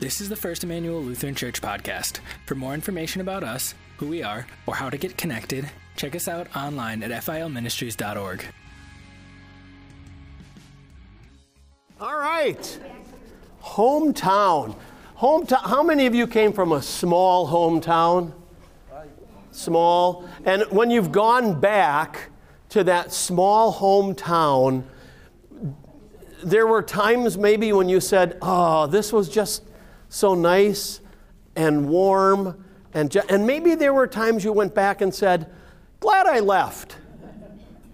This is the First Emmanuel Lutheran Church podcast. For more information about us, who we are, or how to get connected, check us out online at filministries.org. All right. Hometown. Hometown. How many of you came from a small hometown? Small. And when you've gone back to that small hometown, there were times maybe when you said, Oh, this was just so nice and warm. And, and maybe there were times you went back and said, Glad I left.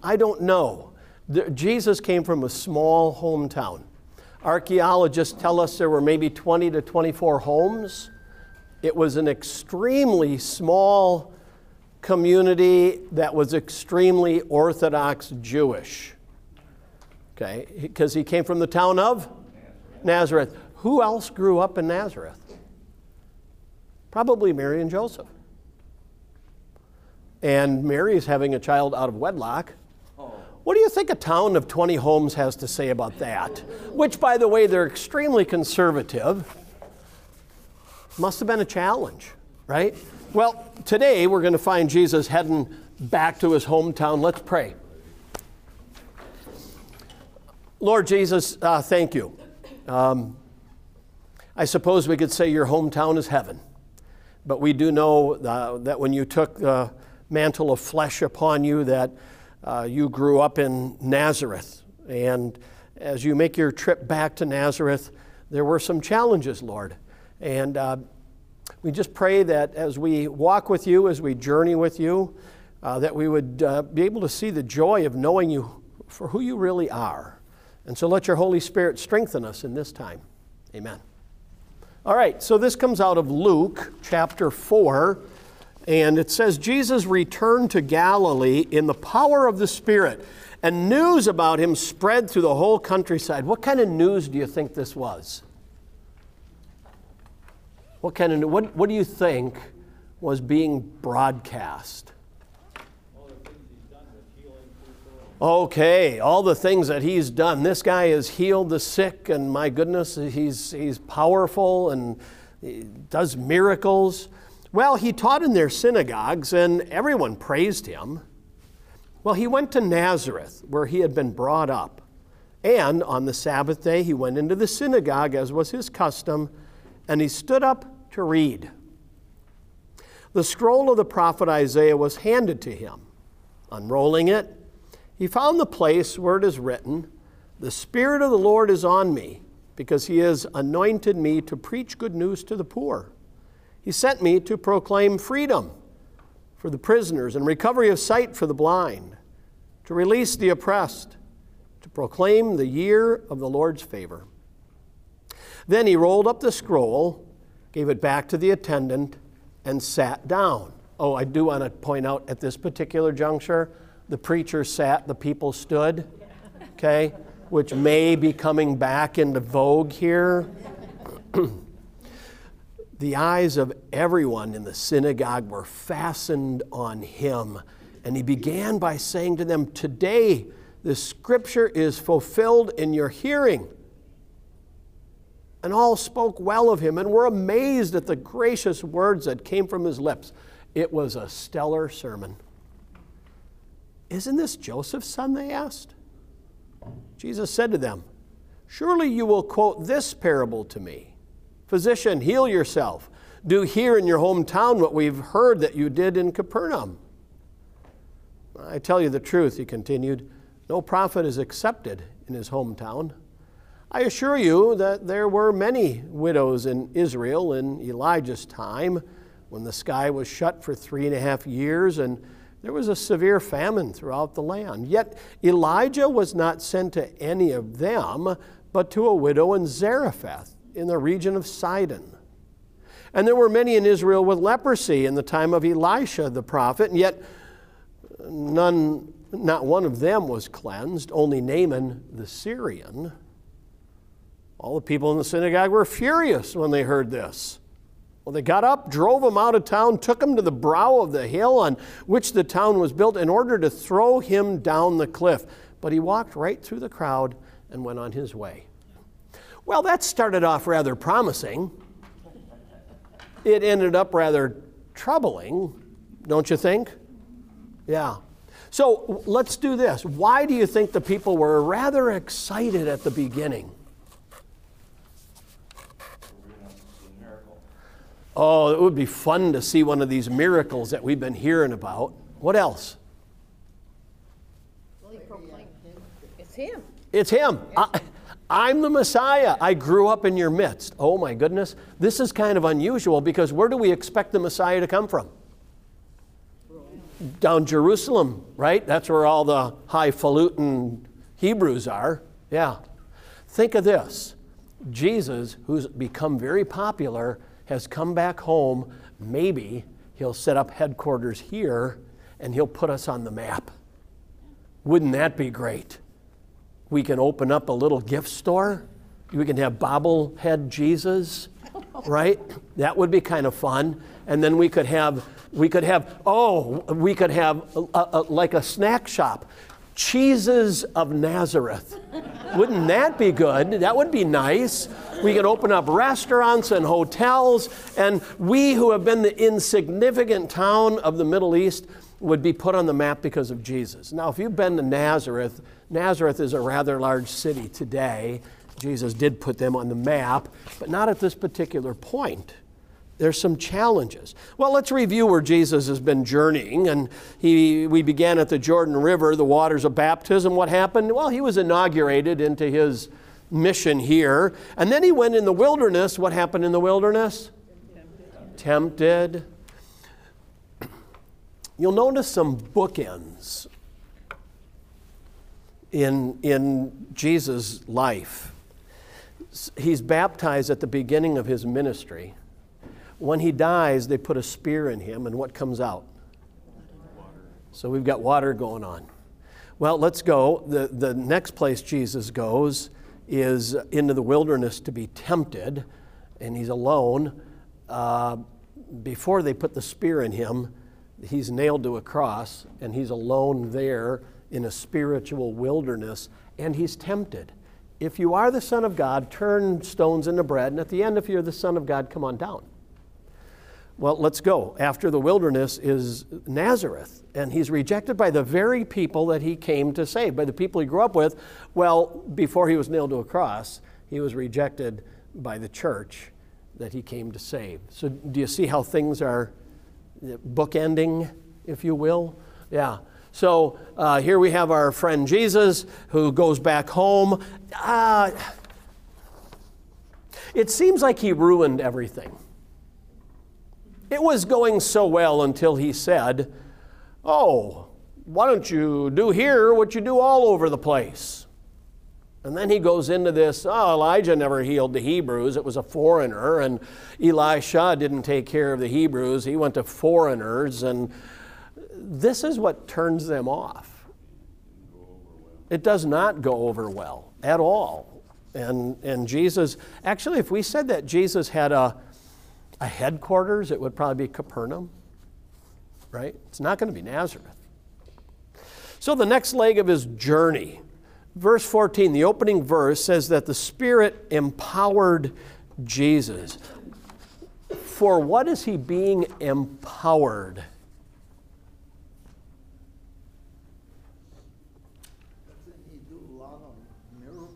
I don't know. The, Jesus came from a small hometown. Archaeologists tell us there were maybe 20 to 24 homes. It was an extremely small community that was extremely Orthodox Jewish. Okay, because he came from the town of Nazareth. Who else grew up in Nazareth? Probably Mary and Joseph. And Mary is having a child out of wedlock. What do you think a town of 20 homes has to say about that? Which, by the way, they're extremely conservative. Must have been a challenge, right? Well, today we're going to find Jesus heading back to his hometown. Let's pray. Lord Jesus, uh, thank you. Um, I suppose we could say your hometown is heaven, but we do know uh, that when you took the mantle of flesh upon you, that uh, you grew up in Nazareth. And as you make your trip back to Nazareth, there were some challenges, Lord. And uh, we just pray that as we walk with you, as we journey with you, uh, that we would uh, be able to see the joy of knowing you for who you really are. And so let your Holy Spirit strengthen us in this time. Amen. All right, so this comes out of Luke chapter 4. And it says, Jesus returned to Galilee in the power of the Spirit, and news about him spread through the whole countryside. What kind of news do you think this was? What kind of what, what do you think was being broadcast? Okay, all the things that he's done. This guy has healed the sick, and my goodness, he's, he's powerful and he does miracles. Well, he taught in their synagogues, and everyone praised him. Well, he went to Nazareth, where he had been brought up. And on the Sabbath day, he went into the synagogue, as was his custom, and he stood up to read. The scroll of the prophet Isaiah was handed to him. Unrolling it, he found the place where it is written, The Spirit of the Lord is on me, because he has anointed me to preach good news to the poor. He sent me to proclaim freedom for the prisoners and recovery of sight for the blind, to release the oppressed, to proclaim the year of the Lord's favor. Then he rolled up the scroll, gave it back to the attendant, and sat down. Oh, I do want to point out at this particular juncture, the preacher sat, the people stood, okay, which may be coming back into vogue here. the eyes of everyone in the synagogue were fastened on him. And he began by saying to them, Today the scripture is fulfilled in your hearing. And all spoke well of him and were amazed at the gracious words that came from his lips. It was a stellar sermon. Isn't this Joseph's son? They asked. Jesus said to them, Surely you will quote this parable to me. Physician, heal yourself. Do here in your hometown what we've heard that you did in Capernaum. I tell you the truth, he continued, no prophet is accepted in his hometown. I assure you that there were many widows in Israel in Elijah's time when the sky was shut for three and a half years and there was a severe famine throughout the land. Yet Elijah was not sent to any of them, but to a widow in Zarephath in the region of Sidon. And there were many in Israel with leprosy in the time of Elisha the prophet, and yet none, not one of them was cleansed, only Naaman the Syrian. All the people in the synagogue were furious when they heard this. Well, they got up, drove him out of town, took him to the brow of the hill on which the town was built in order to throw him down the cliff. But he walked right through the crowd and went on his way. Well, that started off rather promising. it ended up rather troubling, don't you think? Yeah. So let's do this. Why do you think the people were rather excited at the beginning? Oh, it would be fun to see one of these miracles that we've been hearing about. What else? Well, It's him. It's him. I, I'm the Messiah. I grew up in your midst. Oh my goodness. This is kind of unusual because where do we expect the Messiah to come from? Down Jerusalem, right? That's where all the highfalutin Hebrews are. Yeah. Think of this Jesus, who's become very popular, has come back home. Maybe he'll set up headquarters here and he'll put us on the map. Wouldn't that be great? We can open up a little gift store. We can have bobblehead Jesus, right? That would be kind of fun. And then we could have, we could have, oh, we could have a, a, like a snack shop, cheeses of Nazareth. Wouldn't that be good? That would be nice. We could open up restaurants and hotels, and we who have been the insignificant town of the Middle East would be put on the map because of Jesus. Now, if you've been to Nazareth, Nazareth is a rather large city today. Jesus did put them on the map, but not at this particular point. There's some challenges. Well, let's review where Jesus has been journeying. And he, we began at the Jordan River, the waters of baptism. What happened? Well, he was inaugurated into his mission here. And then he went in the wilderness. What happened in the wilderness? Tempted. Tempted. You'll notice some bookends in, in Jesus' life. He's baptized at the beginning of his ministry. When he dies, they put a spear in him, and what comes out? So we've got water going on. Well, let's go. The, the next place Jesus goes is into the wilderness to be tempted, and he's alone. Uh, before they put the spear in him, he's nailed to a cross, and he's alone there in a spiritual wilderness, and he's tempted. If you are the Son of God, turn stones into bread, and at the end, if you're the Son of God, come on down. Well, let's go. After the wilderness is Nazareth, and he's rejected by the very people that he came to save, by the people he grew up with. Well, before he was nailed to a cross, he was rejected by the church that he came to save. So, do you see how things are bookending, if you will? Yeah. So, uh, here we have our friend Jesus who goes back home. Uh, it seems like he ruined everything. It was going so well until he said, Oh, why don't you do here what you do all over the place? And then he goes into this oh, Elijah never healed the Hebrews. It was a foreigner. And Elisha didn't take care of the Hebrews. He went to foreigners. And this is what turns them off. It does not go over well at all. And, and Jesus, actually, if we said that Jesus had a, a headquarters, it would probably be Capernaum, right? It's not going to be Nazareth. So, the next leg of his journey, verse 14, the opening verse says that the Spirit empowered Jesus. For what is he being empowered?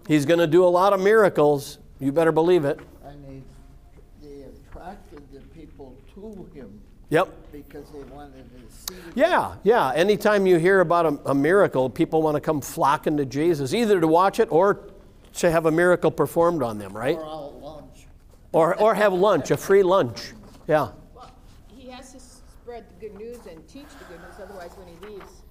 He's going to do a lot of miracles. You better believe it. to him. Yep. Because they wanted to see. Yeah, yeah. Anytime you hear about a, a, miracle, people want to come flocking to Jesus, either to watch it or to have a miracle performed on them, right? Or lunch. Or, or have lunch, a free lunch. Yeah. Well, he has to spread the good news and teach the good news, otherwise, when he leaves,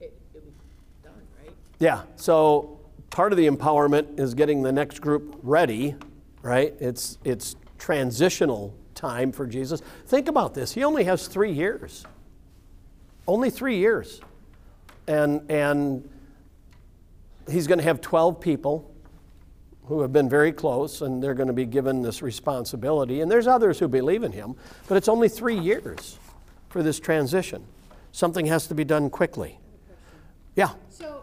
it, it was done, right? Yeah. So part of the empowerment is getting the next group ready, right? It's, it's transitional time for Jesus. Think about this. He only has three years. Only three years. And, and he's going to have 12 people who have been very close, and they're going to be given this responsibility. And there's others who believe in him, but it's only three years for this transition. Something has to be done quickly. Yeah. So,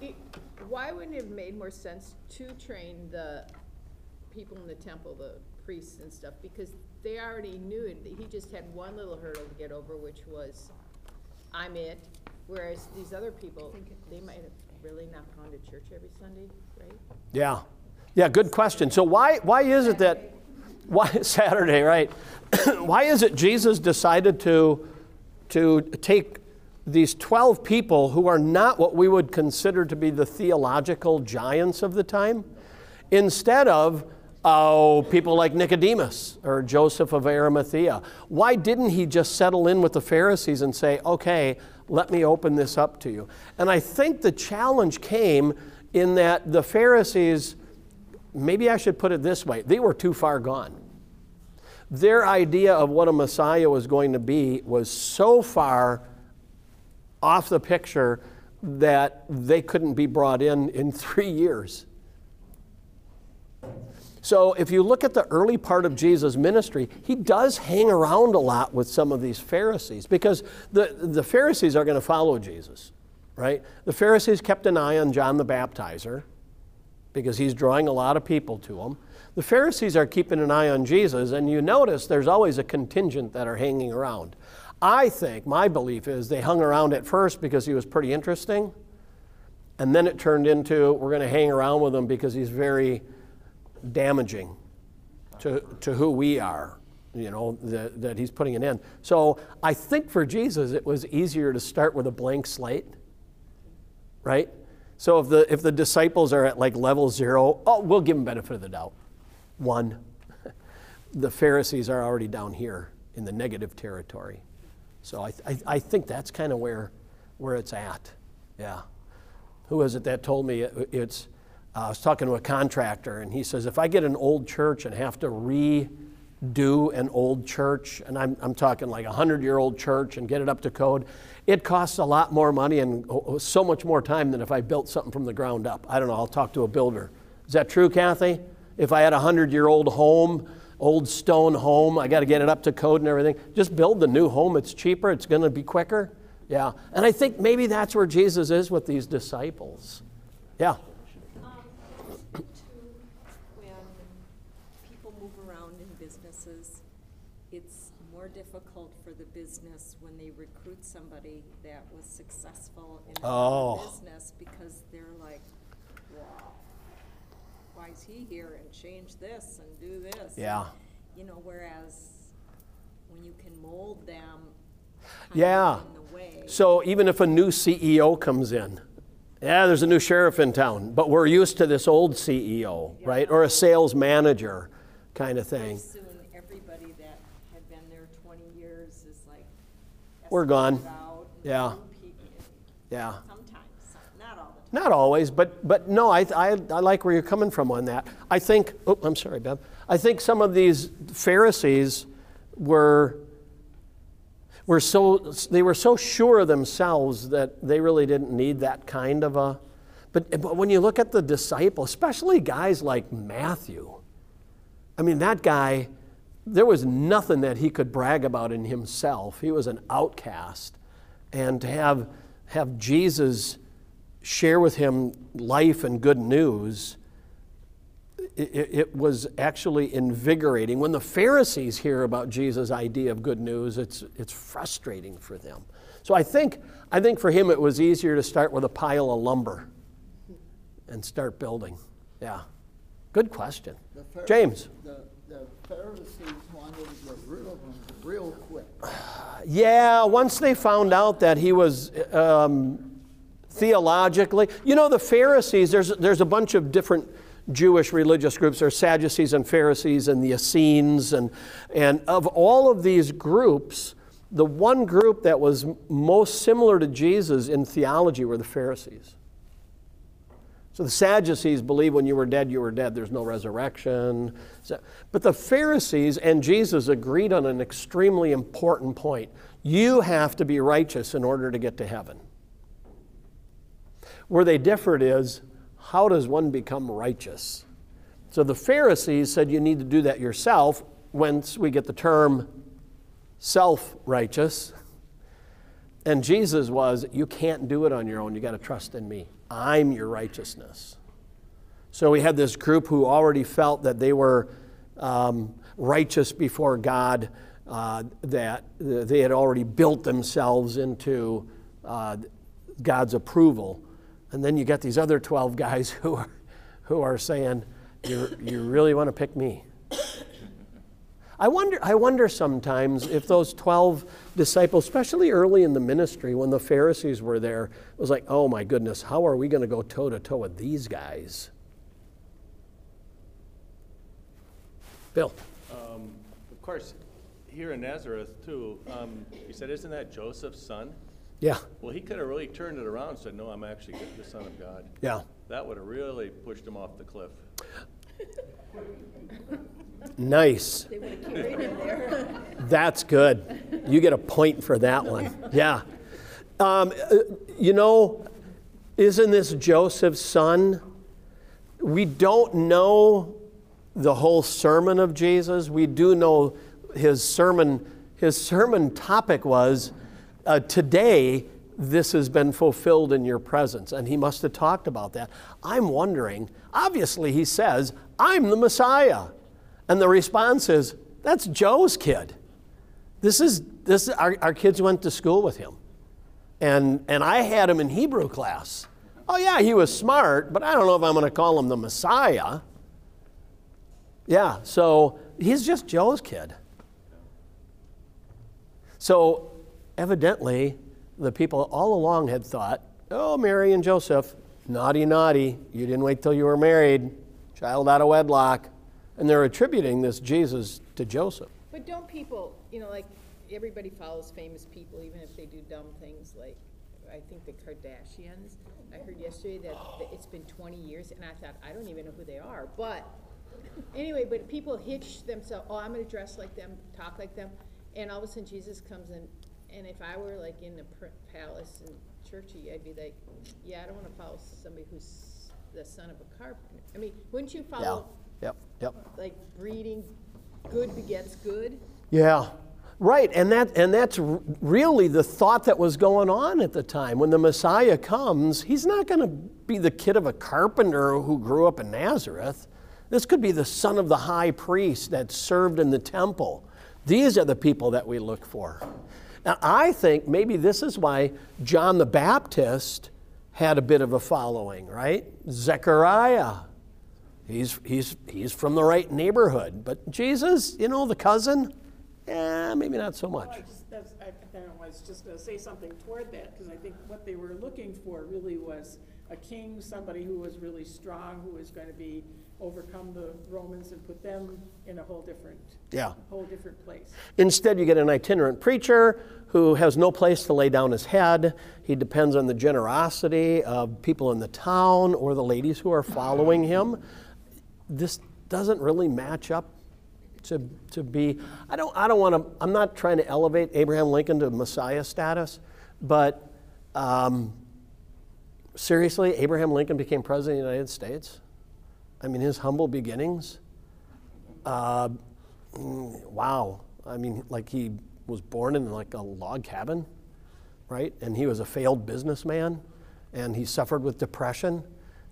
it, why wouldn't it have made more sense to train the people in the temple, the priests and stuff, because they already knew it. He just had one little hurdle to get over, which was, I'm it. Whereas these other people, they might have really not gone to church every Sunday, right? Yeah. Yeah, good question. So why why is it that why Saturday, right? why is it Jesus decided to to take these 12 people who are not what we would consider to be the theological giants of the time instead of oh, people like Nicodemus or Joseph of Arimathea. Why didn't he just settle in with the Pharisees and say, okay, let me open this up to you? And I think the challenge came in that the Pharisees, maybe I should put it this way, they were too far gone. Their idea of what a Messiah was going to be was so far off the picture that they couldn't be brought in in three years. So, if you look at the early part of Jesus' ministry, he does hang around a lot with some of these Pharisees because the, the Pharisees are going to follow Jesus, right? The Pharisees kept an eye on John the Baptizer because he's drawing a lot of people to him. The Pharisees are keeping an eye on Jesus, and you notice there's always a contingent that are hanging around. I think, my belief is they hung around at first because he was pretty interesting, and then it turned into we're going to hang around with him because he's very damaging to, to who we are, you know, that, that he's putting it in. So I think for Jesus, it was easier to start with a blank slate, right? So if the, if the disciples are at like level zero, oh, we'll give them benefit of the doubt. One. the Pharisees are already down here in the negative territory. So I, I, I think that's kind of where, where it's at. Yeah. Who was it that told me it, it's, Uh, I was talking to a contractor, and he says, if I get an old church and have to redo an old church, and I'm, I'm talking like a 100 year old church and get it up to code, it costs a lot more money and oh, oh, so much more time than if I built something from the ground up. I don't know, I'll talk to a builder. Is that true, Kathy? If I had a 100 year old home, old stone home, I got to get it up to code and everything, just build the new home. It's cheaper, it's going to be quicker. Yeah. And I think maybe that's where Jesus is with these disciples. Yeah. Difficult for the business when they recruit somebody that was successful in Oh. a business because they're like, wow, why is he here and change this and do this? Yeah. You know, whereas when you can mold them kind of Yeah. in the way. So even if a new CEO comes in, yeah, there's a new sheriff in town, but we're used to this old CEO, right? Or a sales manager kind of thing. Soon, everybody that had been there twenty years is like. We're gone. escorted out and Yeah. Yeah. Sometimes, not all the time. Not always, but, but no, I, I, I like where you're coming from on that. I think, oh, I'm sorry, Bev. I think some of these Pharisees were, were so, they were so sure of themselves that they really didn't need that kind of a, but, but when you look at the disciple, especially guys like Matthew, I mean, that guy, there was nothing that he could brag about in himself. He was an outcast. And to have, have Jesus share with him life and good news, it, it- was actually invigorating. When the Pharisees hear about Jesus' idea of good news, it's, it's frustrating for them. So I think, I think for him it was easier to start with a pile of lumber and start building. Yeah. Good question. James. The Pharisees wanted to get rid of him real quick. Yeah, once they found out that he was um, theologically, you know, the Pharisees, there's, there's a bunch of different Jewish religious groups. There's Sadducees and Pharisees and the Essenes. And, and of all of these groups, the one group that was most similar to Jesus in theology were the Pharisees. So the Sadducees believe when you were dead, you were dead. There's no resurrection. So- but the Pharisees and Jesus agreed on an extremely important point. You have to be righteous in order to get to heaven. Where they differed is how does one become righteous? So the Pharisees said you need to do that yourself, whence we get the term self righteous. And Jesus was, you can't do it on your own. You got to trust in me. I'm your righteousness. So we had this group who already felt that they were um, righteous before God, uh, that they had already built themselves into uh, God's approval. And then you get these other 12 guys who are, who are saying, you, you really want to pick me? I wonder, I wonder sometimes if those 12 disciples, especially early in the ministry when the Pharisees were there, was like, oh my goodness, how are we going to go toe to toe with these guys? Bill. Um, of course, here in Nazareth, too, um, he said, Isn't that Joseph's son? Yeah. Well, he could have really turned it around and said, No, I'm actually the Son of God. Yeah. That would have really pushed him off the cliff. Nice. They would have carried him there. That's good. You get a point for that one. Yeah. Um, uh, you know, isn't this Joseph's son? We don't know the whole sermon of Jesus. We do know his sermon. His sermon topic was, uh, "Today this has been fulfilled in your presence," and he must have talked about that. I'm wondering. Obviously, he says, "I'm the Messiah." And the response is, that's Joe's kid. This is, this, our, our kids went to school with him. And, and I had him in Hebrew class. Oh, yeah, he was smart, but I don't know if I'm going to call him the Messiah. Yeah, so he's just Joe's kid. So evidently, the people all along had thought, oh, Mary and Joseph, naughty, naughty, you didn't wait till you were married, child out of wedlock. And they're attributing this Jesus to Joseph. But don't people, you know, like, everybody follows famous people, even if they do dumb things, like, I think the Kardashians. I heard yesterday that that it's been twenty years, and I thought, I don't even know who they are, but, anyway, but people hitch themselves, oh, I'm gonna dress like them, talk like them, and all of a sudden Jesus comes in, and if I were like in the palace and churchy, I'd be like, yeah, I don't wanna follow somebody who's the son of a carpenter. I mean, wouldn't you follow Yep, yep. like breeding, good begets good. Yeah, right. And, that, and that's really the thought that was going on at the time. When the Messiah comes, he's not going to be the kid of a carpenter who grew up in Nazareth. This could be the son of the high priest that served in the temple. These are the people that we look for. Now, I think maybe this is why John the Baptist had a bit of a following, right? Zechariah. He's, he's, he's from the right neighborhood. But Jesus, you know, the cousin, eh, maybe not so Well, much. I just, that's, I, I don't know, I was just gonna say something toward that, because I think what they were looking for really was a king, somebody who was really strong, who was gonna be, overcome the Romans and put them in a whole different, Yeah. whole different place. Instead, you get an itinerant preacher who has no place to lay down his head. He depends on the generosity of people in the town or the ladies who are following him. This doesn't really match up to, to be. I don't, I don't want to, I'm not trying to elevate Abraham Lincoln to Messiah status, but um, seriously, Abraham Lincoln became president of the United States. I mean, his humble beginnings. Uh, wow. I mean, like he was born in like a log cabin, right? And he was a failed businessman, and he suffered with depression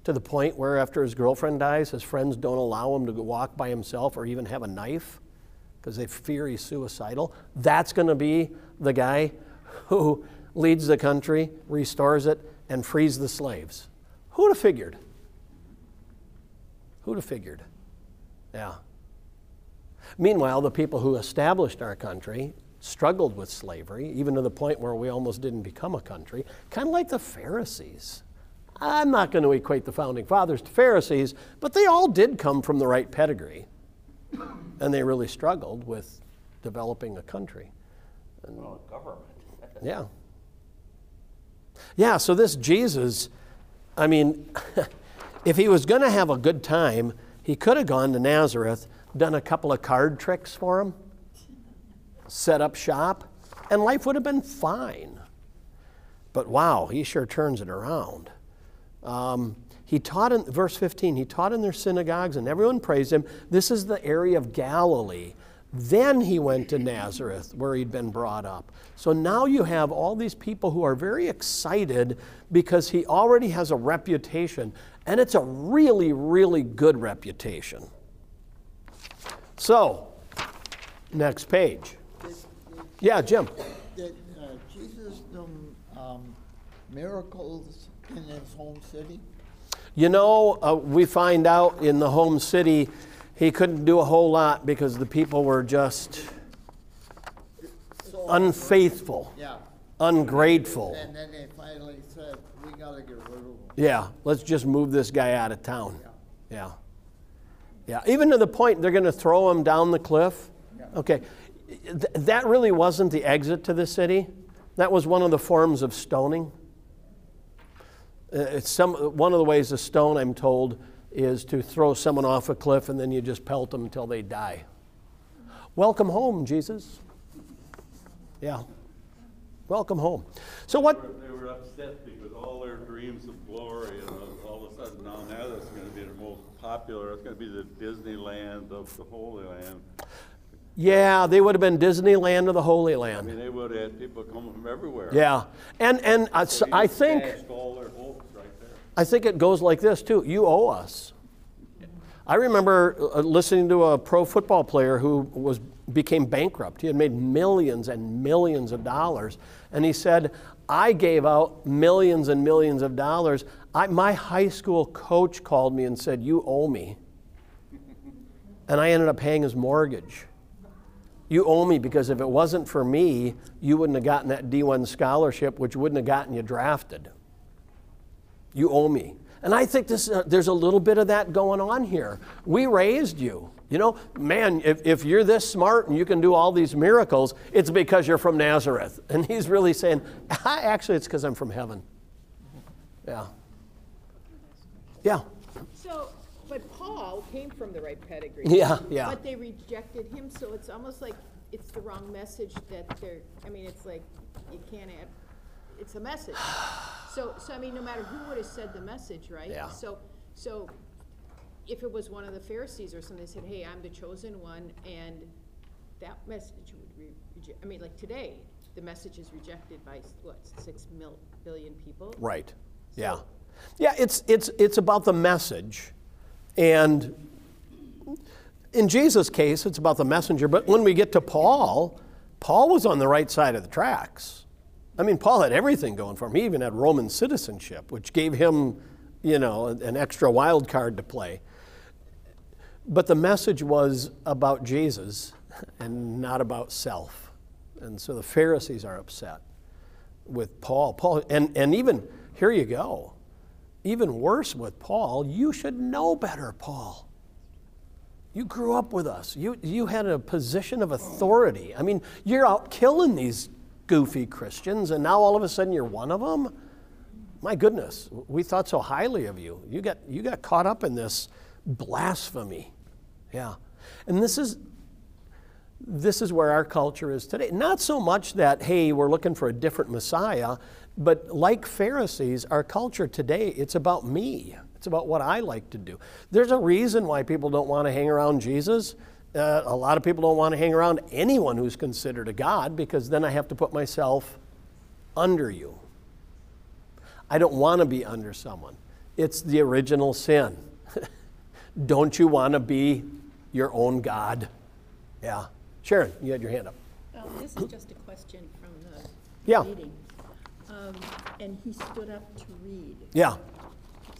to the point where after his girlfriend dies, his friends don't allow him to walk by himself or even have a knife because they fear he's suicidal. That's going to be the guy who leads the country, restores it, and frees the slaves. Who'd have figured? Who'd have figured? Yeah. Meanwhile, the people who established our country struggled with slavery, even to the point where we almost didn't become a country, kind of like the Pharisees. I'm not going to equate the founding fathers to Pharisees, but they all did come from the right pedigree. And they really struggled with developing a country. Well, government. Yeah. Yeah, so this Jesus, I mean, if he was going to have a good time, he could have gone to Nazareth, done a couple of card tricks for him, set up shop, and life would have been fine. But wow, he sure turns it around. Um, he taught in verse 15, he taught in their synagogues and everyone praised him. This is the area of Galilee. Then he went to Nazareth where he'd been brought up. So now you have all these people who are very excited because he already has a reputation, and it's a really, really good reputation. So, next page. Yeah, Jim. Did uh, Jesus do um, miracles in his home city? You know, uh, we find out in the home city he couldn't do a whole lot because the people were just So- unfaithful, Yeah, ungrateful. and then they finally said, we gotta get rid of him. Yeah, let's just move this guy out of town. Yeah. Yeah, even to the point they're going to throw him down the cliff. Yeah. Okay, Th- that really wasn't the exit to the city. That was one of the forms of stoning. Uh, It's some, one of the ways to stone, I'm told, is to throw someone off a cliff and then you just pelt them until they die. Welcome home, Jesus. Yeah. Welcome home. So what? They were upset because all their dreams of glory and all of a sudden now now that's gonna be the most popular, it's gonna be the Disneyland of the Holy Land. Yeah, they would have been Disneyland of the Holy Land. I mean, they would have had people coming from everywhere. Yeah, and and I, So I think dashed all their hopes right there. I think it goes like this too. You owe us. I remember uh, listening to a pro football player who was became bankrupt. He had made millions and millions of dollars, and he said, "I gave out millions and millions of dollars. I, my high school coach called me and said, "You owe me," and I ended up paying his mortgage. You owe me because if it wasn't for me, you wouldn't have gotten that D1 scholarship, which wouldn't have gotten you drafted. You owe me. And I think this, uh, there's a little bit of that going on here. We raised you. You know, man, if, if you're this smart and you can do all these miracles, it's because you're from Nazareth. And he's really saying, actually, it's because I'm from heaven. Yeah. Yeah. So, but Paul came from the right pedigree. Yeah, yeah. But they rejected him, so it's almost like it's the wrong message that they're, I mean, it's like, you can't add, it's a message. So, so I mean, no matter who would have said the message, right? Yeah. So, so if it was one of the Pharisees or something, they said, hey, I'm the chosen one, and that message would re- reject, I mean, like today, the message is rejected by, what, six mil, billion people? Right. Yeah. Yeah, it's, it's, it's about the message. And in Jesus' case, it's about the messenger. But when we get to Paul, Paul was on the right side of the tracks. I mean, Paul had everything going for him. He even had Roman citizenship, which gave him, you know, an extra wild card to play. But the message was about Jesus and not about self. And so the Pharisees are upset with Paul. Paul, and, and even, here you go, even worse with Paul, you should know better, Paul. You grew up with us. You, you had a position of authority. I mean, you're out killing these goofy Christians, and now all of a sudden you're one of them? My goodness, we thought so highly of you. You got, you got caught up in this blasphemy. Yeah. And this is, this is where our culture is today. Not so much that, hey, we're looking for a different Messiah, but like Pharisees, our culture today, it's about me. It's about what I like to do. There's a reason why people don't want to hang around Jesus. Uh, a lot of people don't want to hang around anyone who's considered a God because then I have to put myself under you. I don't want to be under someone. It's the original sin. don't you want to be your own God? Yeah. Sharon, you had your hand up. Well, this is just a question from the Yeah. meeting. Um, And he stood up to read. Yeah.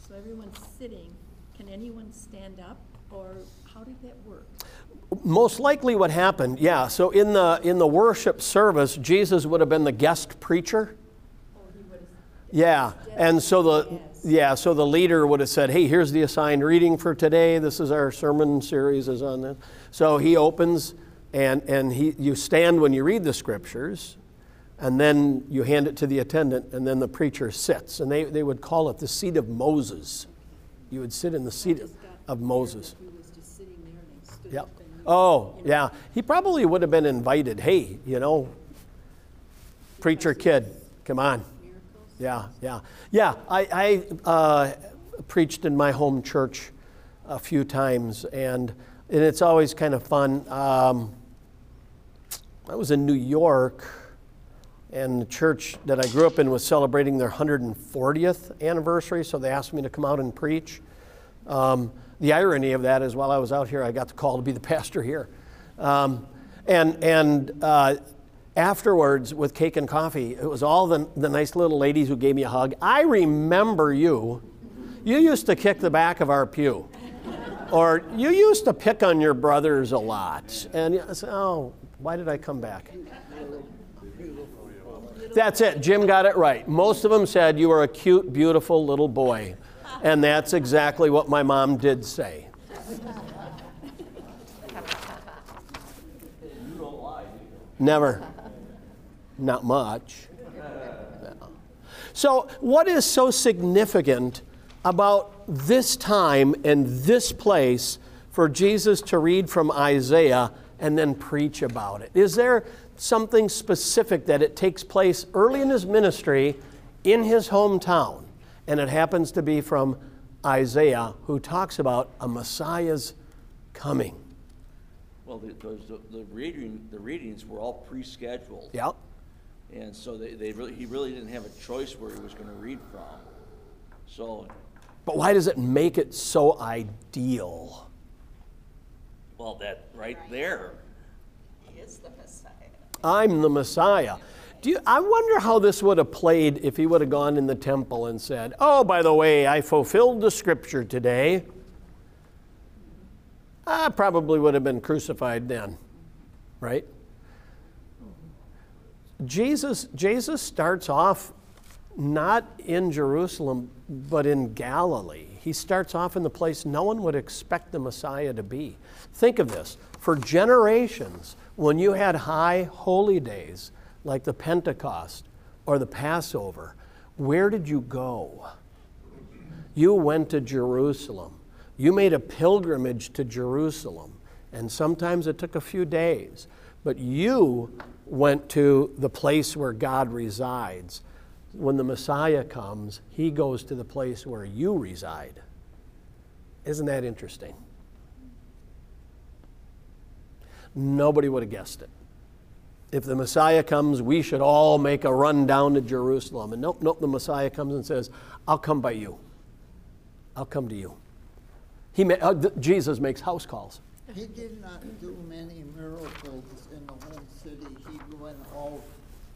So everyone's sitting. Can anyone stand up, or how did that work? Most likely what happened, yeah, so in the in the worship service, Jesus would have been the guest preacher. Yeah, and so the yeah, so the leader would have said, "Hey, here's the assigned reading for today. This is our sermon series is on this." So he opens and and he you stand when you read the scriptures, and then you hand it to the attendant, and then the preacher sits, and they, they would call it the seat of Moses. You would sit in the seat of, of Moses. He was just sitting there and he stood Yep. Oh, yeah. He probably would have been invited. Hey, you know, preacher kid, come on. Yeah, yeah. Yeah, I, I uh, preached in my home church a few times, and, and it's always kind of fun. Um, I was in New York, and the church that I grew up in was celebrating their 140th anniversary, so they asked me to come out and preach. Um, The irony of that is while I was out here, I got the call to be the pastor here. Um, and and uh, afterwards, with cake and coffee, it was all the, the nice little ladies who gave me a hug. I remember you. You used to kick the back of our pew. Or you used to pick on your brothers a lot. And I said, oh, why did I come back? That's it. Jim got it right. Most of them said you were a cute, beautiful little boy. And that's exactly what my mom did say. Never. Not much. So, what is so significant about this time and this place for Jesus to read from Isaiah and then preach about it? Is there something specific that it takes place early in his ministry in his hometown? And it happens to be from Isaiah, who talks about a Messiah's coming. Well, the, those, the, the reading, the readings were all pre-scheduled. Yep. And so they, they really, he really didn't have a choice where he was gonna read from. So, But why does it make it so ideal? well, that, right there, He is the Messiah. I'm the Messiah. Do you, I wonder how this would have played if he would have gone in the temple and said, Oh, by the way, I fulfilled the scripture today. I probably would have been crucified then, right? Jesus, Jesus starts off not in Jerusalem, but in Galilee. He starts off in the place no one would expect the Messiah to be. Think of this for generations, when you had high holy days like the Pentecost or the Passover, where did you go? You went to Jerusalem. You made a pilgrimage to Jerusalem, and sometimes it took a few days, but you went to the place where God resides. When the Messiah comes, he goes to the place where you reside. Isn't that interesting? Nobody would have guessed it. If the Messiah comes, we should all make a run down to Jerusalem. And nope, nope, the Messiah comes and says, I'll come by you. I'll come to you. He ma- uh, th- Jesus makes house calls. He did not do many miracles in the whole city. He went out,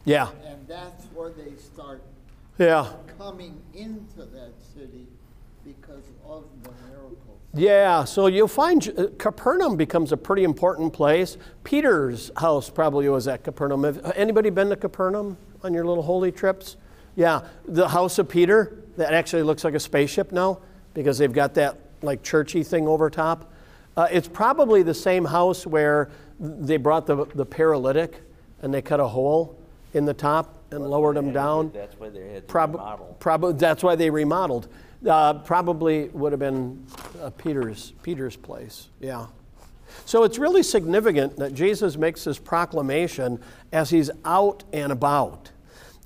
Yeah, and that's where they start yeah, coming into that city because of the miracles. yeah. So you'll find uh, Capernaum becomes a pretty important place. Peter's house probably was at Capernaum. Have anybody been to Capernaum on your little holy trips? Yeah, the house of Peter that actually looks like a spaceship now because they've got that like churchy thing over top. Uh, it's probably the same house where they brought the, the paralytic and they cut a hole in the top and lowered him down. that's why they had to Prob- remodel. Probably that's why they remodeled. Uh, probably would have been uh, Peter's Peter's place. Yeah. So it's really significant that Jesus makes this proclamation as he's out and about.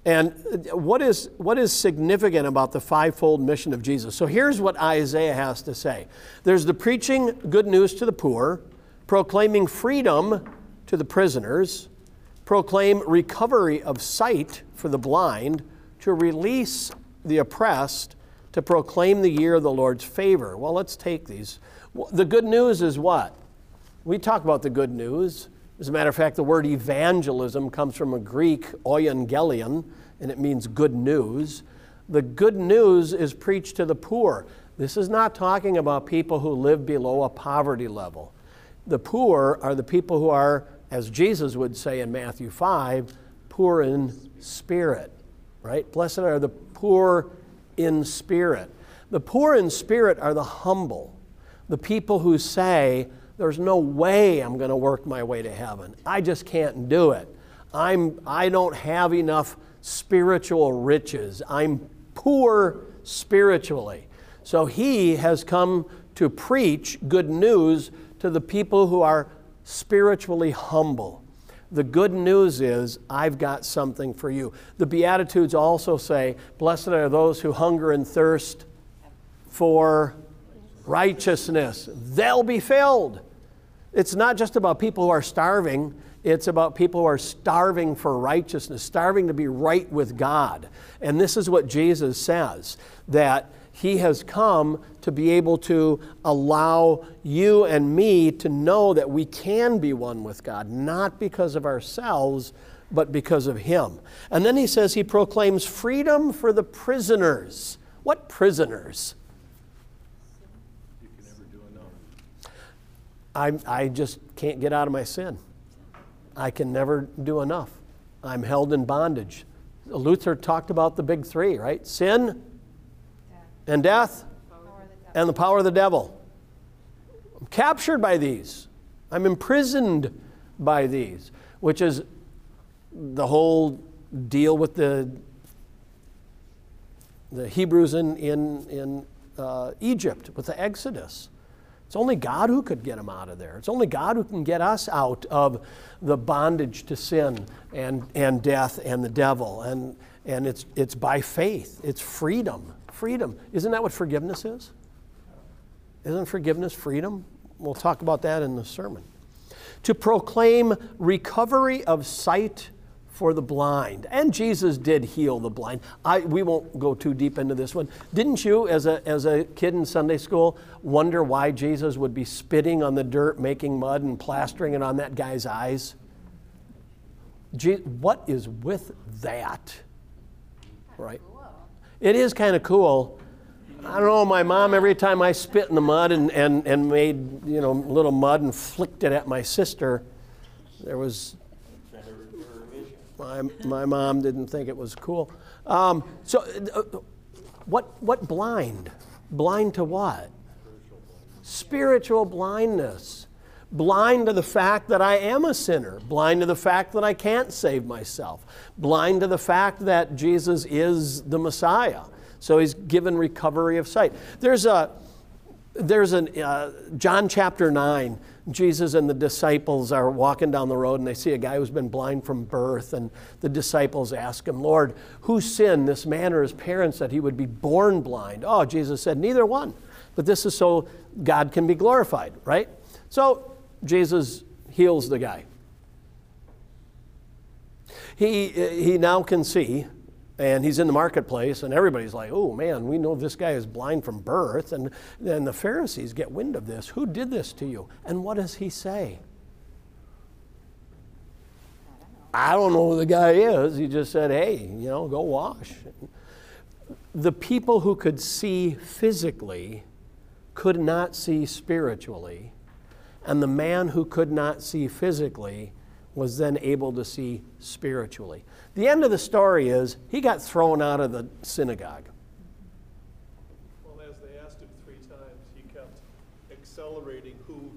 And uh, what is, what is significant about the fivefold mission of Jesus? So here's what Isaiah has to say there's the preaching good news to the poor, proclaiming freedom to the prisoners, proclaim recovery of sight for the blind, to release the oppressed, to proclaim the year of the Lord's favor. Well, let's take these. The good news is what? We talk about the good news. As a matter of fact, the word evangelism comes from a Greek euangelion, and it means good news. The good news is preached to the poor. This is not talking about people who live below a poverty level. The poor are the people who are, as Jesus would say in Matthew 5, poor in spirit, right? Blessed are the poor in spirit. The poor in spirit are the humble, the people who say, There's no way I'm going to work my way to heaven. I just can't do it. I'm, I don't have enough spiritual riches. I'm poor spiritually. So he has come to preach good news to the people who are spiritually humble. The good news is, I've got something for you. The Beatitudes also say, Blessed are those who hunger and thirst for righteousness, they'll be filled. It's not just about people who are starving, it's about people who are starving for righteousness, starving to be right with God. And this is what Jesus says that He has come to be able to allow you and me to know that we can be one with God, not because of ourselves, but because of Him. And then he says he proclaims freedom for the prisoners. What prisoners? You can never do enough. I, I just can't get out of my sin. I can never do enough. I'm held in bondage. Luther talked about the big three, right? Sin and death and the power of the devil. I'm captured by these. I'm imprisoned by these, which is the whole deal with the, the Hebrews in, in, in uh, Egypt with the Exodus. It's only God who could get them out of there. It's only God who can get us out of the bondage to sin and, and death and the devil. And, and it's, it's by faith, it's freedom. Freedom. Isn't that what forgiveness is? Isn't forgiveness freedom? We'll talk about that in the sermon. To proclaim recovery of sight for the blind. And Jesus did heal the blind. I, we won't go too deep into this one. Didn't you, as a, as a kid in Sunday school, wonder why Jesus would be spitting on the dirt, making mud, and plastering it on that guy's eyes? Je- what is with that? Right? It is kind of cool. I don't know, my mom, every time I spit in the mud and, and, and made, you know, little mud and flicked it at my sister, there was my, my mom didn't think it was cool. Um, so, uh, what, what blind? Blind to what? Spiritual blindness. Blind to the fact that I am a sinner. Blind to the fact that I can't save myself. Blind to the fact that Jesus is the Messiah. So he's given recovery of sight. There's a, there's an, uh, John chapter 9 Jesus and the disciples are walking down the road and they see a guy who's been blind from birth. And the disciples ask him, Lord, who sinned, this man or his parents, that he would be born blind? Oh, Jesus said, Neither one. But this is so God can be glorified, right? So Jesus heals the guy. He, he now can see and he's in the marketplace, and everybody's like, oh man, we know this guy is blind from birth. And then the Pharisees get wind of this. Who did this to you? And what does he say? I don't know who the guy is. He just said, hey, you know, go wash. The people who could see physically could not see spiritually, and the man who could not see physically was then able to see spiritually. The end of the story is he got thrown out of the synagogue. Well, as they asked him three times, he kept accelerating who,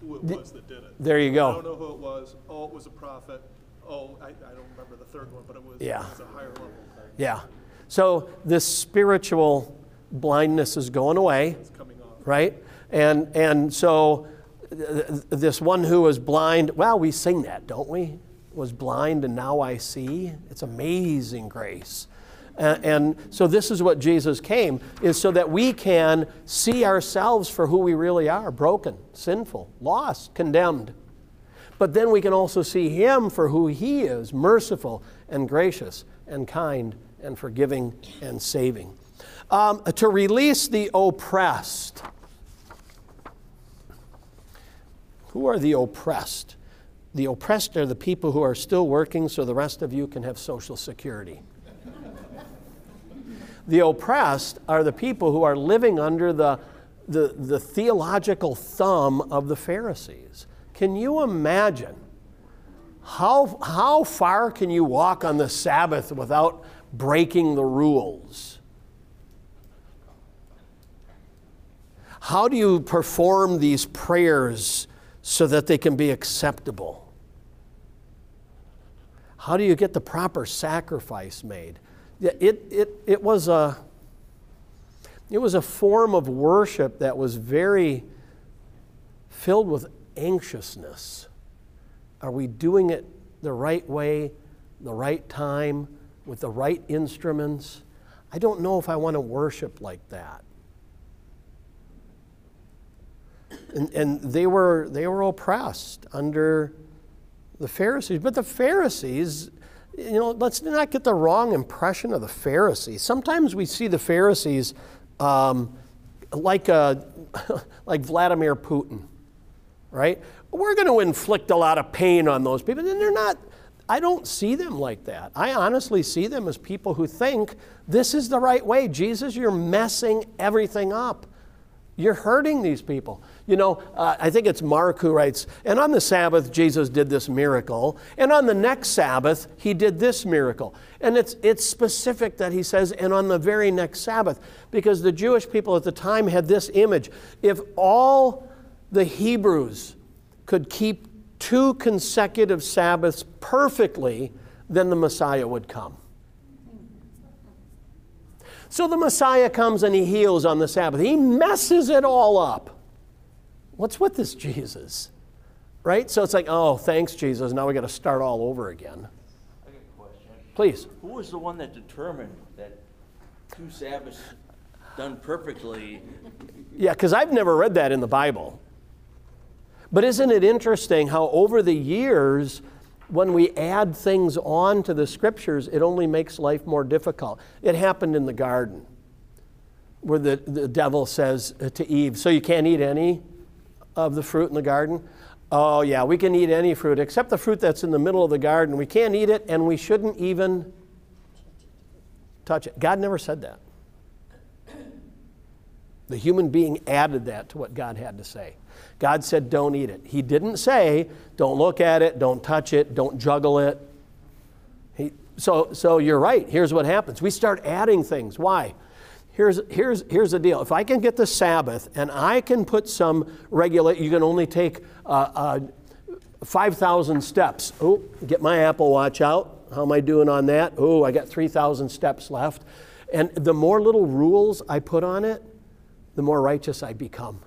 who it was that did it. There you go. I don't know who it was. Oh, it was a prophet. Oh, I, I don't remember the third one, but it was, yeah. it was a higher level. Yeah. So this spiritual blindness is going away. It's coming off. Right? And, and so this one who was blind, well, we sing that, don't we? Was blind and now I see. It's amazing grace. And, and so this is what Jesus came, is so that we can see ourselves for who we really are broken, sinful, lost, condemned. But then we can also see Him for who He is merciful and gracious and kind and forgiving and saving. Um, to release the oppressed. Who are the oppressed? The oppressed are the people who are still working so the rest of you can have Social Security. the oppressed are the people who are living under the, the, the theological thumb of the Pharisees. Can you imagine? How, how far can you walk on the Sabbath without breaking the rules? How do you perform these prayers so that they can be acceptable? How do you get the proper sacrifice made? It, it, it, was a, it was a form of worship that was very filled with anxiousness. Are we doing it the right way, the right time, with the right instruments? I don't know if I want to worship like that. And, and they, were, they were oppressed under the Pharisees. But the Pharisees, you know, let's not get the wrong impression of the Pharisees. Sometimes we see the Pharisees um, like, uh, like Vladimir Putin, right? We're going to inflict a lot of pain on those people. And they're not, I don't see them like that. I honestly see them as people who think this is the right way. Jesus, you're messing everything up. You're hurting these people. You know, uh, I think it's Mark who writes, and on the Sabbath, Jesus did this miracle, and on the next Sabbath, he did this miracle. And it's, it's specific that he says, and on the very next Sabbath, because the Jewish people at the time had this image. If all the Hebrews could keep two consecutive Sabbaths perfectly, then the Messiah would come. So the Messiah comes and he heals on the Sabbath. He messes it all up. What's with this Jesus? Right? So it's like, oh, thanks, Jesus. Now we got to start all over again. I got a question. Please. Who was the one that determined that two Sabbaths done perfectly? Yeah, because I've never read that in the Bible. But isn't it interesting how over the years, when we add things on to the scriptures, it only makes life more difficult. It happened in the garden where the, the devil says to Eve, So you can't eat any of the fruit in the garden? Oh, yeah, we can eat any fruit except the fruit that's in the middle of the garden. We can't eat it and we shouldn't even touch it. God never said that. The human being added that to what God had to say. God said, don't eat it. He didn't say, don't look at it, don't touch it, don't juggle it. He, so, so you're right. Here's what happens we start adding things. Why? Here's, here's, here's the deal. If I can get the Sabbath and I can put some regulate, you can only take uh, uh, 5,000 steps. Oh, get my Apple Watch out. How am I doing on that? Oh, I got 3,000 steps left. And the more little rules I put on it, the more righteous I become.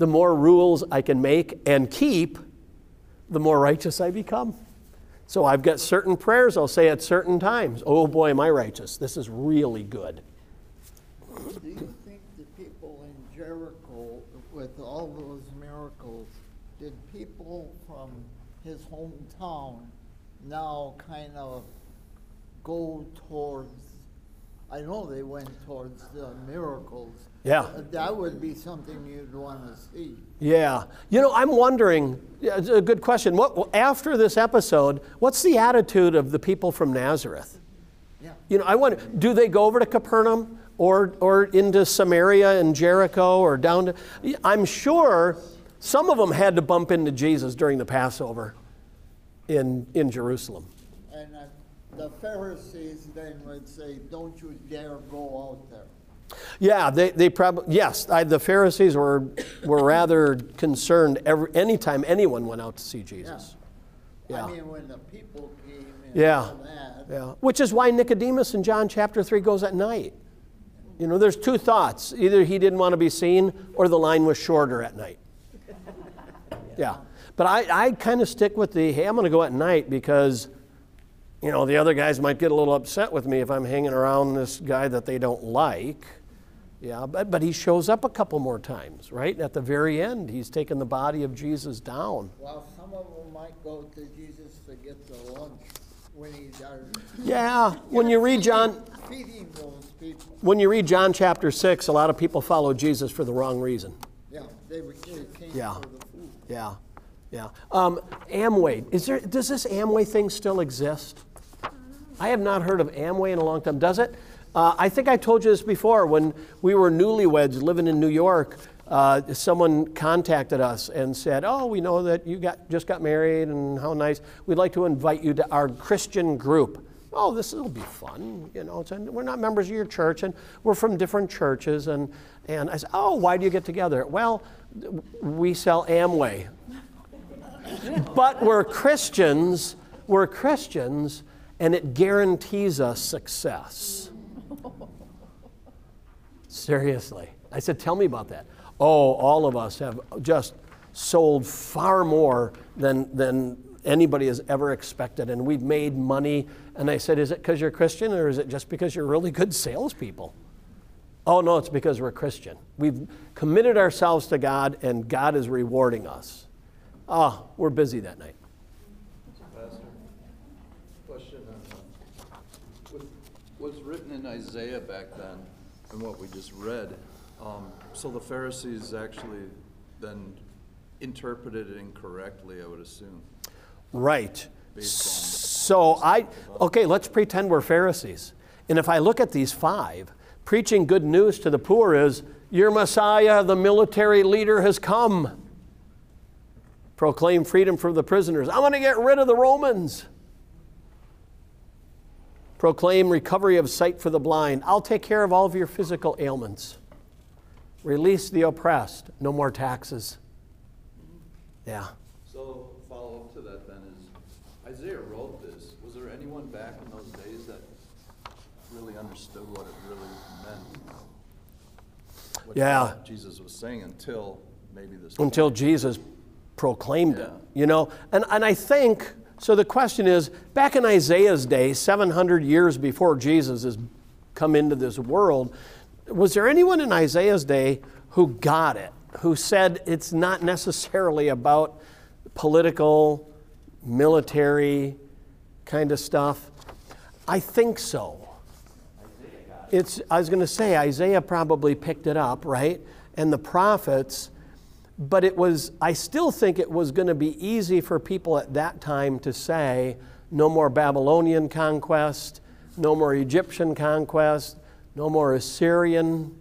The more rules I can make and keep, the more righteous I become. So I've got certain prayers I'll say at certain times. Oh boy, am I righteous. This is really good. Do you think the people in Jericho, with all those miracles, did people from his hometown now kind of go towards I know they went towards the miracles. Yeah. That would be something you'd want to see. Yeah. You know, I'm wondering, yeah, it's a good question. What, after this episode, what's the attitude of the people from Nazareth? Yeah. You know, I wonder, do they go over to Capernaum or, or into Samaria and Jericho or down to, I'm sure some of them had to bump into Jesus during the Passover in, in Jerusalem. And uh, the Pharisees then would say, don't you dare go out there. Yeah, they, they probably, yes, I, the Pharisees were, were rather concerned every, anytime anyone went out to see Jesus. Yeah. I mean, when the people came and Yeah. that. Yeah, which is why Nicodemus in John chapter 3 goes at night. You know, there's two thoughts. Either he didn't want to be seen or the line was shorter at night. Yeah. But I, I kind of stick with the, hey, I'm going to go at night because, you know, the other guys might get a little upset with me if I'm hanging around this guy that they don't like. Yeah, but, but he shows up a couple more times, right? At the very end, he's taken the body of Jesus down. Well, some of them might go to Jesus to get the lunch when he's out. Yeah, when you read John, Feeding those people. when you read John chapter 6, a lot of people follow Jesus for the wrong reason. Yeah, they were, they came Yeah. for the food. Yeah, yeah. Um, Amway, is there, does this Amway thing still exist? I have not heard of Amway in a long time. Does it? Uh, I think I told you this before. When we were newlyweds living in New York, uh, someone contacted us and said, "Oh, we know that you got just got married, and how nice. We'd like to invite you to our Christian group." Oh, this will be fun, you know. And we're not members of your church, and we're from different churches. And and I said, "Oh, why do you get together?" Well, we sell Amway, but we're Christians. We're Christians, and it guarantees us success. Seriously. I said, Tell me about that. Oh, all of us have just sold far more than, than anybody has ever expected, and we've made money. And I said, Is it because you're Christian, or is it just because you're really good salespeople? Oh, no, it's because we're Christian. We've committed ourselves to God, and God is rewarding us. Ah, we're busy that night. Pastor, question on, uh, what was written in Isaiah back then in what we just read. Um, So the Pharisees actually then interpreted it incorrectly, I would assume. Right. So I, okay, let's pretend we're Pharisees. And if I look at these five, preaching good news to the poor is, Your Messiah, the military leader, has come. Proclaim freedom for the prisoners. I want to get rid of the Romans. Proclaim recovery of sight for the blind. I'll take care of all of your physical ailments. Release the oppressed. No more taxes. Yeah. So follow up to that then is, Isaiah wrote this. Was there anyone back in those days that really understood what it really meant? What Yeah. Jesus was saying until maybe this. until point. Jesus proclaimed it. You know, and, and I think so. The question is back in Isaiah's day, 700 years before Jesus has come into this world, was there anyone in Isaiah's day who got it, who said it's not necessarily about political, military kind of stuff? I think so. It's, I was going to say, Isaiah probably picked it up, right? And the prophets, but it was, I still think it was going to be easy for people at that time to say, no more Babylonian conquest, no more Egyptian conquest, no more Assyrian.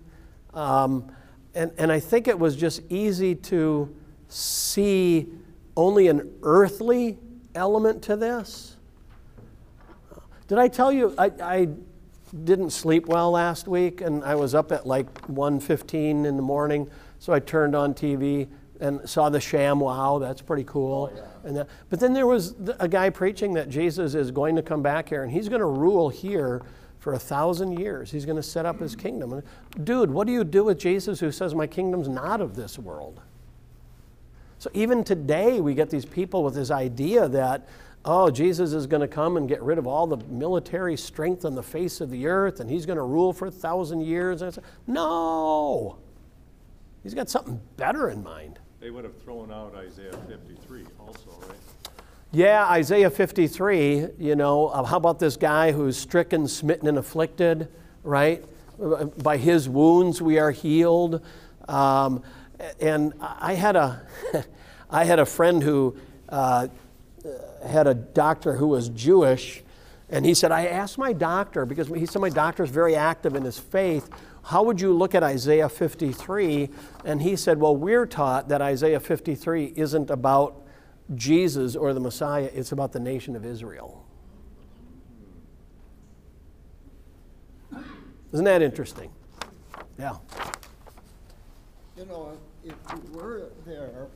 Um, and, and I think it was just easy to see only an earthly element to this. Did I tell you I, I didn't sleep well last week and I was up at like 1.15 in the morning, so I turned on TV and saw the ShamWow that's pretty cool. Oh, and that, but then there was a guy preaching that jesus is going to come back here and he's going to rule here for a thousand years. He's going to set up his kingdom. And, dude what do you do with jesus who says my kingdom's not of this world? So even today, we get these people with this idea that, oh, Jesus is going to come and get rid of all the military strength on the face of the earth and he's going to rule for a thousand years. No! He's got something better in mind. They would have thrown out Isaiah fifty-three also, right? Yeah, Isaiah 53, you know, uh, how about this guy who's stricken, smitten, and afflicted, right? Uh, By his wounds we are healed. Um, and I had a, I had a friend who uh, had a doctor who was Jewish, and he said, I asked my doctor, because he said my doctor is very active in his faith, how would you look at Isaiah 53? And he said, Well, we're taught that Isaiah 53 isn't about Jesus or the Messiah, it's about the nation of Israel. Isn't that interesting? Yeah. You know, if you were there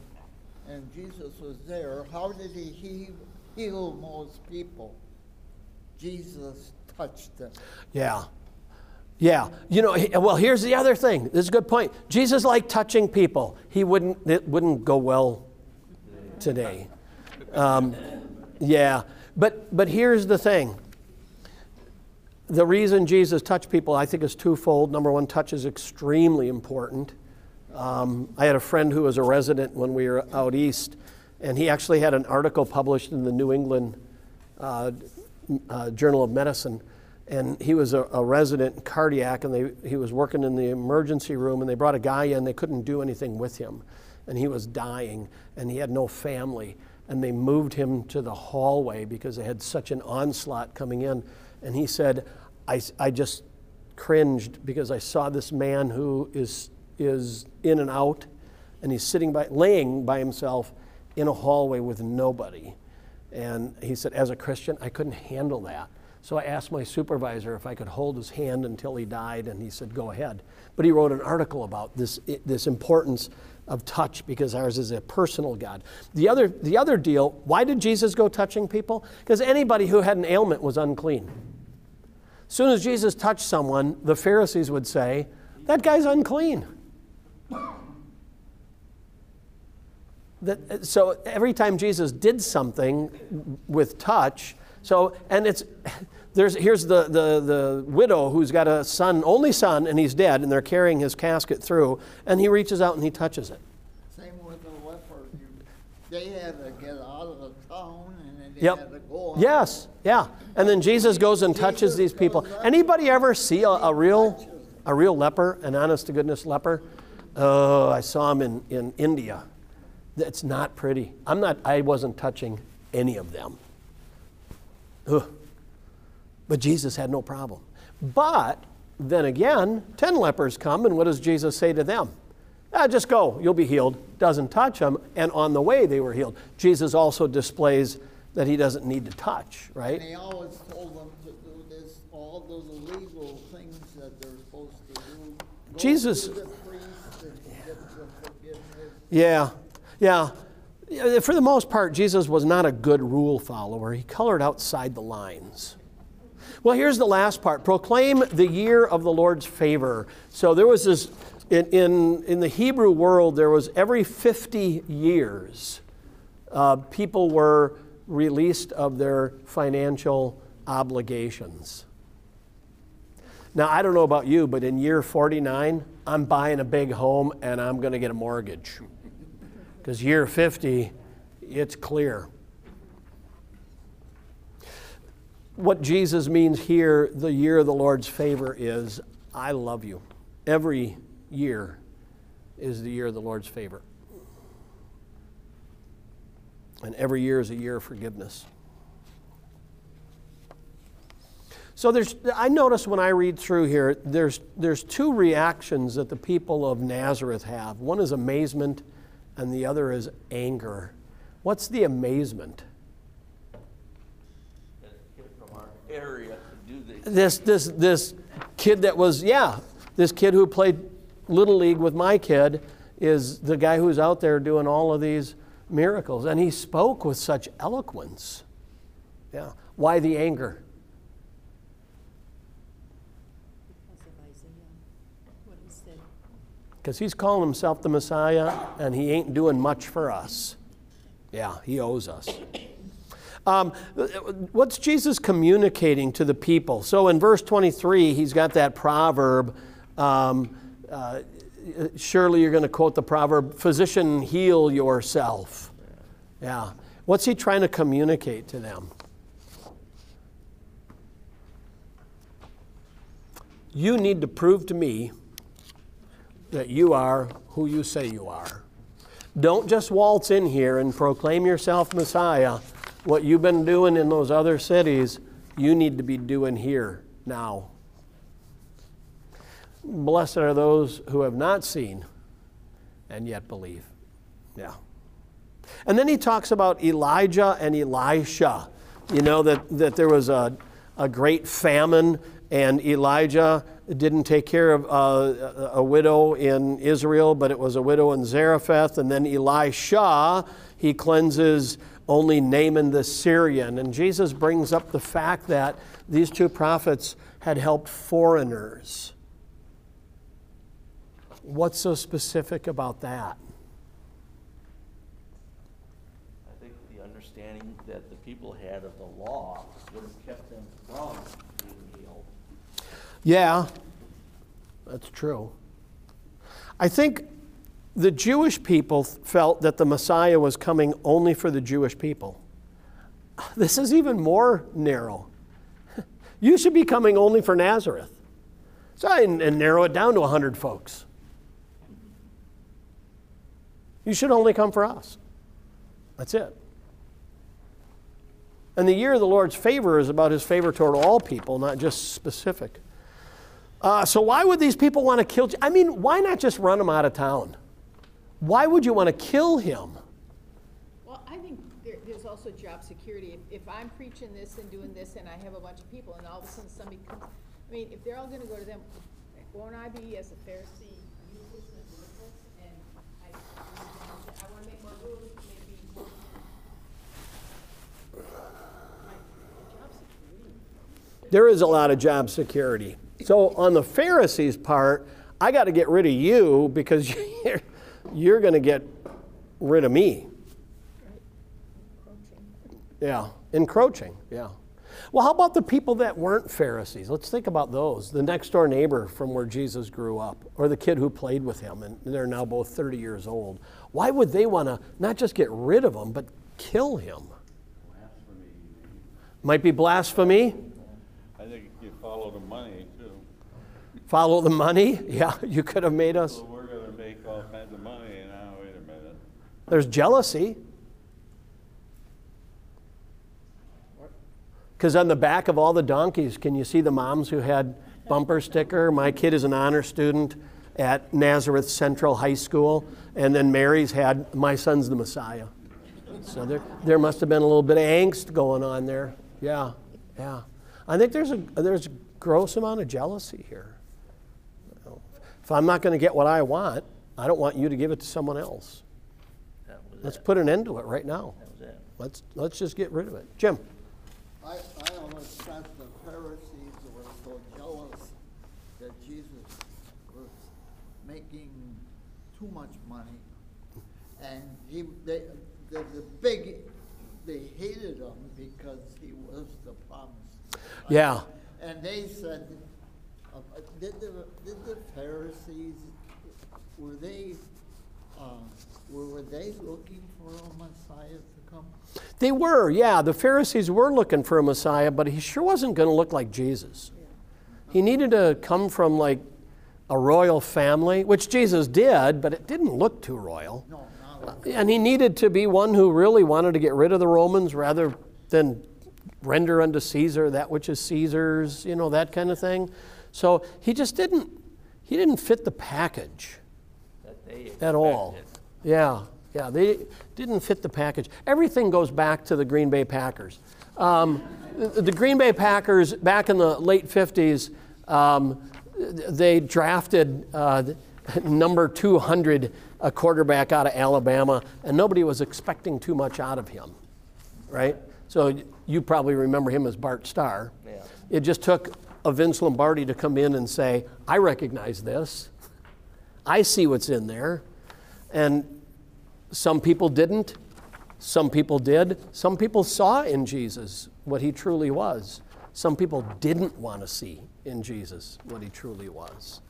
and Jesus was there, how did he he- heal most people? Jesus touched them. Yeah. Yeah. You know, well, here's the other thing. This is a good point. Jesus liked touching people. He wouldn't, it wouldn't go well today. Um, yeah. But, but here's the thing. The reason Jesus touched people, I think, is twofold. Number one, touch is extremely important. Um, I had a friend who was a resident when we were out east, and he actually had an article published in the New England uh, uh, Journal of Medicine. And he was a, a resident cardiac, and they, he was working in the emergency room, and they brought a guy in. They couldn't do anything with him, and he was dying, and he had no family. And they moved him to the hallway because they had such an onslaught coming in. And he said, I, I just cringed because I saw this man who is, is in and out, and he's sitting by, laying by himself in a hallway with nobody. And he said, as a Christian, I couldn't handle that. So I asked my supervisor if I could hold his hand until he died, and he said, go ahead. But he wrote an article about this, this importance of touch because ours is a personal God. The other, the other deal, why did Jesus go touching people? Because anybody who had an ailment was unclean. As soon as Jesus touched someone, the Pharisees would say, that guy's unclean. That, so every time Jesus did something with touch, so and it's there's here's the, the the widow who's got a son, only son, and he's dead, and they're carrying his casket through, and he reaches out and he touches it. Same with the leper. You- They had to get out of the town and then they Yep. had to go. on. Yes, yeah. And then Jesus goes and touches these people. Anybody ever see a, a real a real leper, an honest to goodness leper. Oh, I saw him in, in India. That's not pretty. I'm not, I wasn't touching any of them. Ugh. But Jesus had no problem. But then again, 10 lepers come, and what does Jesus say to them? Ah, just go, you'll be healed. Doesn't touch them, and on the way they were healed. Jesus also displays that he doesn't need to touch, right? And he always told them to do this, all those illegal things that they're supposed to do. Go Jesus- to the priest and get the forgiveness. Yeah, yeah. Yeah, For the most part, Jesus was not a good rule follower. He colored outside the lines. Well, here's the last part proclaim the year of the Lord's favor. So there was this, in, in, in the Hebrew world, there was every 50 years, uh, people were released of their financial obligations. Now, I don't know about you, but in year 49, I'm buying a big home and I'm going to get a mortgage. Because year 50, it's clear. What Jesus means here, the year of the Lord's favor, is I love you. Every year is the year of the Lord's favor. And every year is a year of forgiveness. So there's, I notice when I read through here, there's, there's two reactions that the people of Nazareth have. One is amazement, and the other is anger. What's the amazement? That kid from our area to do this. This, this, this kid that was, yeah, this kid who played Little League with my kid is the guy who's out there doing all of these miracles. And he spoke with such eloquence. Yeah. Why the anger? Because of Isaiah, what he said. Because he's calling himself the Messiah and he ain't doing much for us. Yeah, he owes us. Um, what's Jesus communicating to the people? So in verse 23, he's got that proverb. Um, uh, surely you're going to quote the proverb, physician, heal yourself. Yeah. What's he trying to communicate to them? You need to prove to me that you are who you say you are. Don't just waltz in here and proclaim yourself Messiah. What you've been doing in those other cities, you need to be doing here now. Blessed are those who have not seen and yet believe. Yeah. And then he talks about Elijah and Elisha. You know, that, that there was a, a great famine, and Elijah didn't take care of uh, a widow in Israel, but it was a widow in Zarephath. And then Elisha, he cleanses only Naaman the Syrian. And Jesus brings up the fact that these two prophets had helped foreigners. What's so specific about that? I think the understanding that the people had of the law would have kept them from being healed. Yeah, that's true. I think the Jewish people felt that the Messiah was coming only for the Jewish people. This is even more narrow. You should be coming only for Nazareth. So I and narrow it down to 100 folks. You should only come for us. That's it. And the year of the Lord's favor is about his favor toward all people, not just specific. Uh, so why would these people want to kill? I mean, why not just run him out of town? Why would you want to kill him? Well, I think there, there's also job security. If, if I'm preaching this and doing this and I have a bunch of people and all of a sudden somebody comes, I mean, if they're all gonna go to them, won't I be as a Pharisee useless and worthless? And I, I wanna make more rules, maybe more. My job security. There is a lot of job security. So on the Pharisees' part, I got to get rid of you because you're, you're going to get rid of me. Yeah, encroaching, yeah. Well, how about the people that weren't Pharisees? Let's think about those. The next door neighbor from where Jesus grew up, or the kid who played with him, and they're now both 30 years old. Why would they want to not just get rid of him, but kill him? Might be blasphemy. I think you follow the money. Follow the money? Yeah, you could have made us. So we're gonna make all kinds of money, now, wait a minute. There's jealousy. Because on the back of all the donkeys, can you see the moms who had bumper sticker? My kid is an honor student at Nazareth Central High School, and then Mary's had, my son's the Messiah. So there, there must have been a little bit of angst going on there. Yeah, yeah. I think there's a, there's a gross amount of jealousy here. If I'm not going to get what I want, I don't want you to give it to someone else. Let's it. put an end to it right now. That was it. Let's, let's just get rid of it. Jim? I, I almost sense the Pharisees were so jealous that Jesus was making too much money. And he, they, the, the big, they hated him because he was the promised. Yeah. And they said, uh, uh, did the, did the Pharisees, were they, uh, were, were they looking for a Messiah to come? They were, yeah. The Pharisees were looking for a Messiah, but he sure wasn't going to look like Jesus. He needed to come from like a royal family, which Jesus did, but it didn't look too royal. No, not And he needed to be one who really wanted to get rid of the Romans rather than render unto Caesar that which is Caesar's, you know, that kind of thing. So he just didn't he didn't fit the package That they at all. Yeah, yeah, they didn't fit the package. Everything goes back to the Green Bay Packers. Um, the, the Green Bay Packers, back in the late 50s, um, they drafted uh, number 200, a quarterback out of Alabama, and nobody was expecting too much out of him, right? So you probably remember him as Bart Starr. Yeah. It just took a Vince Lombardi to come in and say, I recognize this. I see what's in there. And some people didn't. Some people did. Some people saw in Jesus what he truly was. Some people didn't want to see in Jesus what he truly was.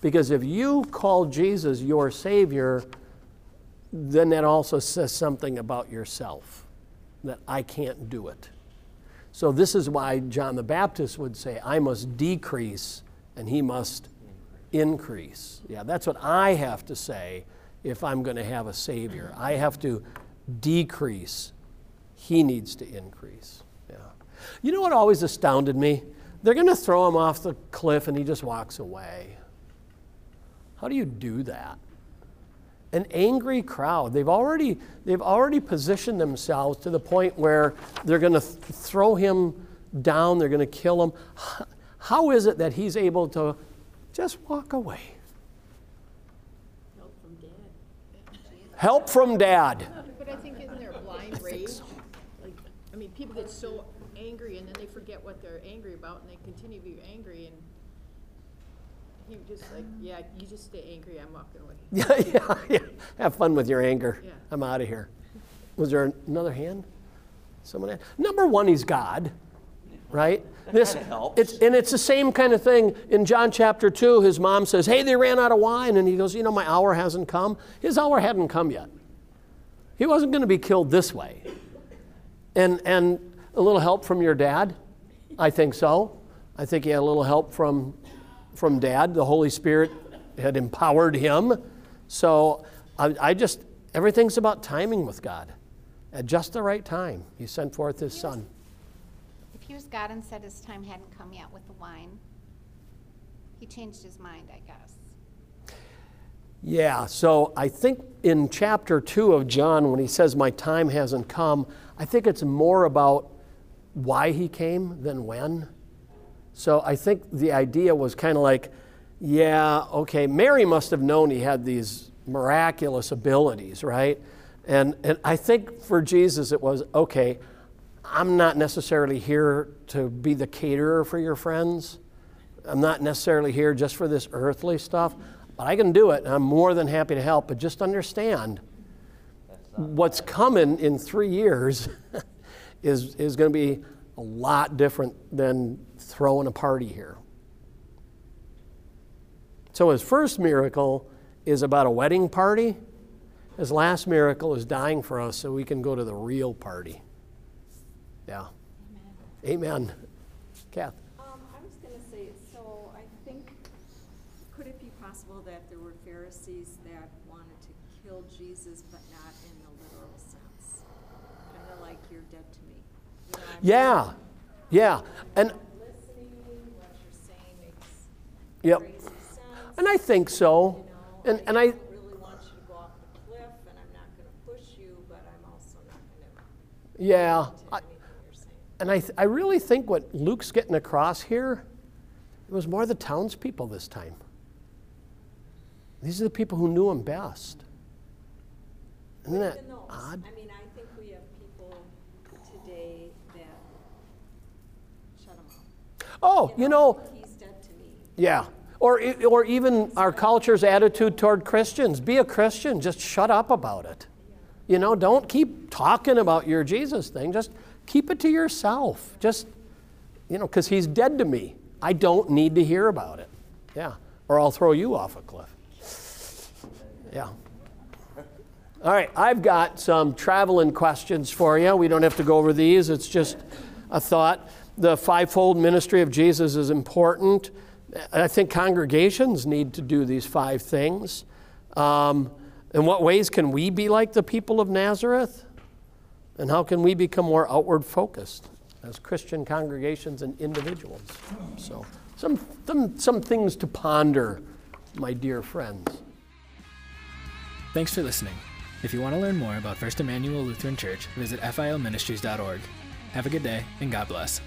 Because if you call Jesus your Savior, then that also says something about yourself that I can't do it. So, this is why John the Baptist would say, I must decrease and he must increase. Yeah, that's what I have to say if I'm going to have a Savior. I have to decrease, he needs to increase. Yeah. You know what always astounded me? They're going to throw him off the cliff and he just walks away. How do you do that? An angry crowd. They've already, they've already positioned themselves to the point where they're going to th- throw him down, they're going to kill him. How is it that he's able to just walk away? Help from dad. Help from dad. But I think isn't there blind rage? Like, I mean, people get so angry and then they forget what they're angry about and they continue to be angry and he just like, yeah, you just stay angry, I'm walking away. Yeah, yeah, yeah. Have fun with your anger. Yeah. I'm out of here. Was there another hand? Someone had? Number one, he's God, right? This, helps. It's, and it's the same kind of thing in John chapter 2. His mom says, Hey, they ran out of wine. And he goes, You know, my hour hasn't come. His hour hadn't come yet. He wasn't going to be killed this way. And, and a little help from your dad? I think so. I think he had a little help from, from dad. The Holy Spirit had empowered him. So I, I just, everything's about timing with God. At just the right time, he sent forth his son. If he was God and said his time hadn't come yet with the wine, he changed his mind, I guess. Yeah, so I think in chapter 2 of John, when he says, My time hasn't come, I think it's more about why he came than when. So I think the idea was kind of like, yeah, okay, Mary must have known he had these miraculous abilities, right? And, and I think for Jesus it was, okay, I'm not necessarily here to be the caterer for your friends. I'm not necessarily here just for this earthly stuff, but I can do it, and I'm more than happy to help. But just understand what's coming in three years is, is going to be a lot different than throwing a party here. So his first miracle is about a wedding party. His last miracle is dying for us so we can go to the real party. Yeah. Amen. Amen. Kath. Um, I was going to say, so I think, could it be possible that there were Pharisees that wanted to kill Jesus, but not in the literal sense? Kind of like, you're dead to me. You know, yeah. Yeah. And Yep. And I think so. You know, And, and I, don't really want you to go off the cliff, and I'm not gonna push you, but I'm also not gonna yeah. to I, you're and I, th- I really think what Luke's getting across here, it was more the townspeople this time. These are the people who knew him best. Isn't that those, odd? I mean, I think we have people today that shut him up. Oh, you know, to me. Yeah. Or, or even our culture's attitude toward Christians. Be a Christian, just shut up about it. You know, don't keep talking about your Jesus thing. Just keep it to yourself. Just, you know, because he's dead to me. I don't need to hear about it. Yeah. Or I'll throw you off a cliff. Yeah. All right, I've got some traveling questions for you. We don't have to go over these, it's just a thought. The fivefold ministry of Jesus is important. I think congregations need to do these five things. Um, in what ways can we be like the people of Nazareth? And how can we become more outward focused as Christian congregations and individuals? So, some, some, some things to ponder, my dear friends. Thanks for listening. If you want to learn more about First Emmanuel Lutheran Church, visit filministries.org. Have a good day, and God bless.